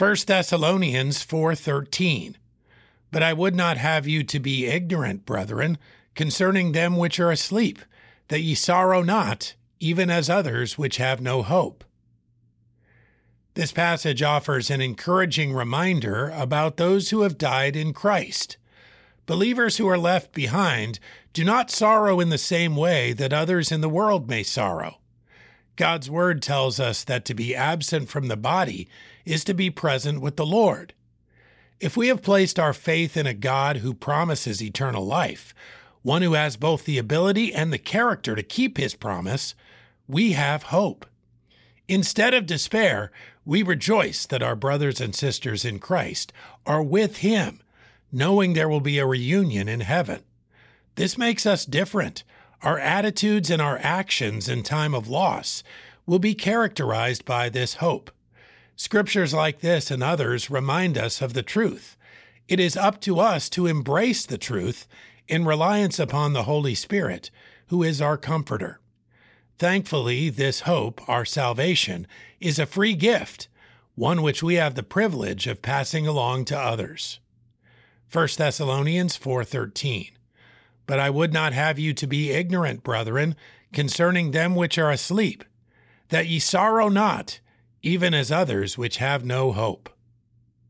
1 Thessalonians 4:13 But I would not have you to be ignorant, brethren, concerning them which are asleep, that ye sorrow not, even as others which have no hope. This passage offers an encouraging reminder about those who have died in Christ. Believers who are left behind do not sorrow in the same way that others in the world may sorrow. God's word tells us that to be absent from the body is to be present with the Lord. If we have placed our faith in a God who promises eternal life, one who has both the ability and the character to keep his promise, we have hope. Instead of despair, we rejoice that our brothers and sisters in Christ are with him, knowing there will be a reunion in heaven. This makes us different. Our attitudes and our actions in time of loss will be characterized by this hope. Scriptures like this and others remind us of the truth. It is up to us to embrace the truth in reliance upon the Holy Spirit, who is our comforter. Thankfully, this hope, our salvation, is a free gift, one which we have the privilege of passing along to others. 1 Thessalonians 4:13 But I would not have you to be ignorant, brethren, concerning them which are asleep, that ye sorrow not, even as others which have no hope.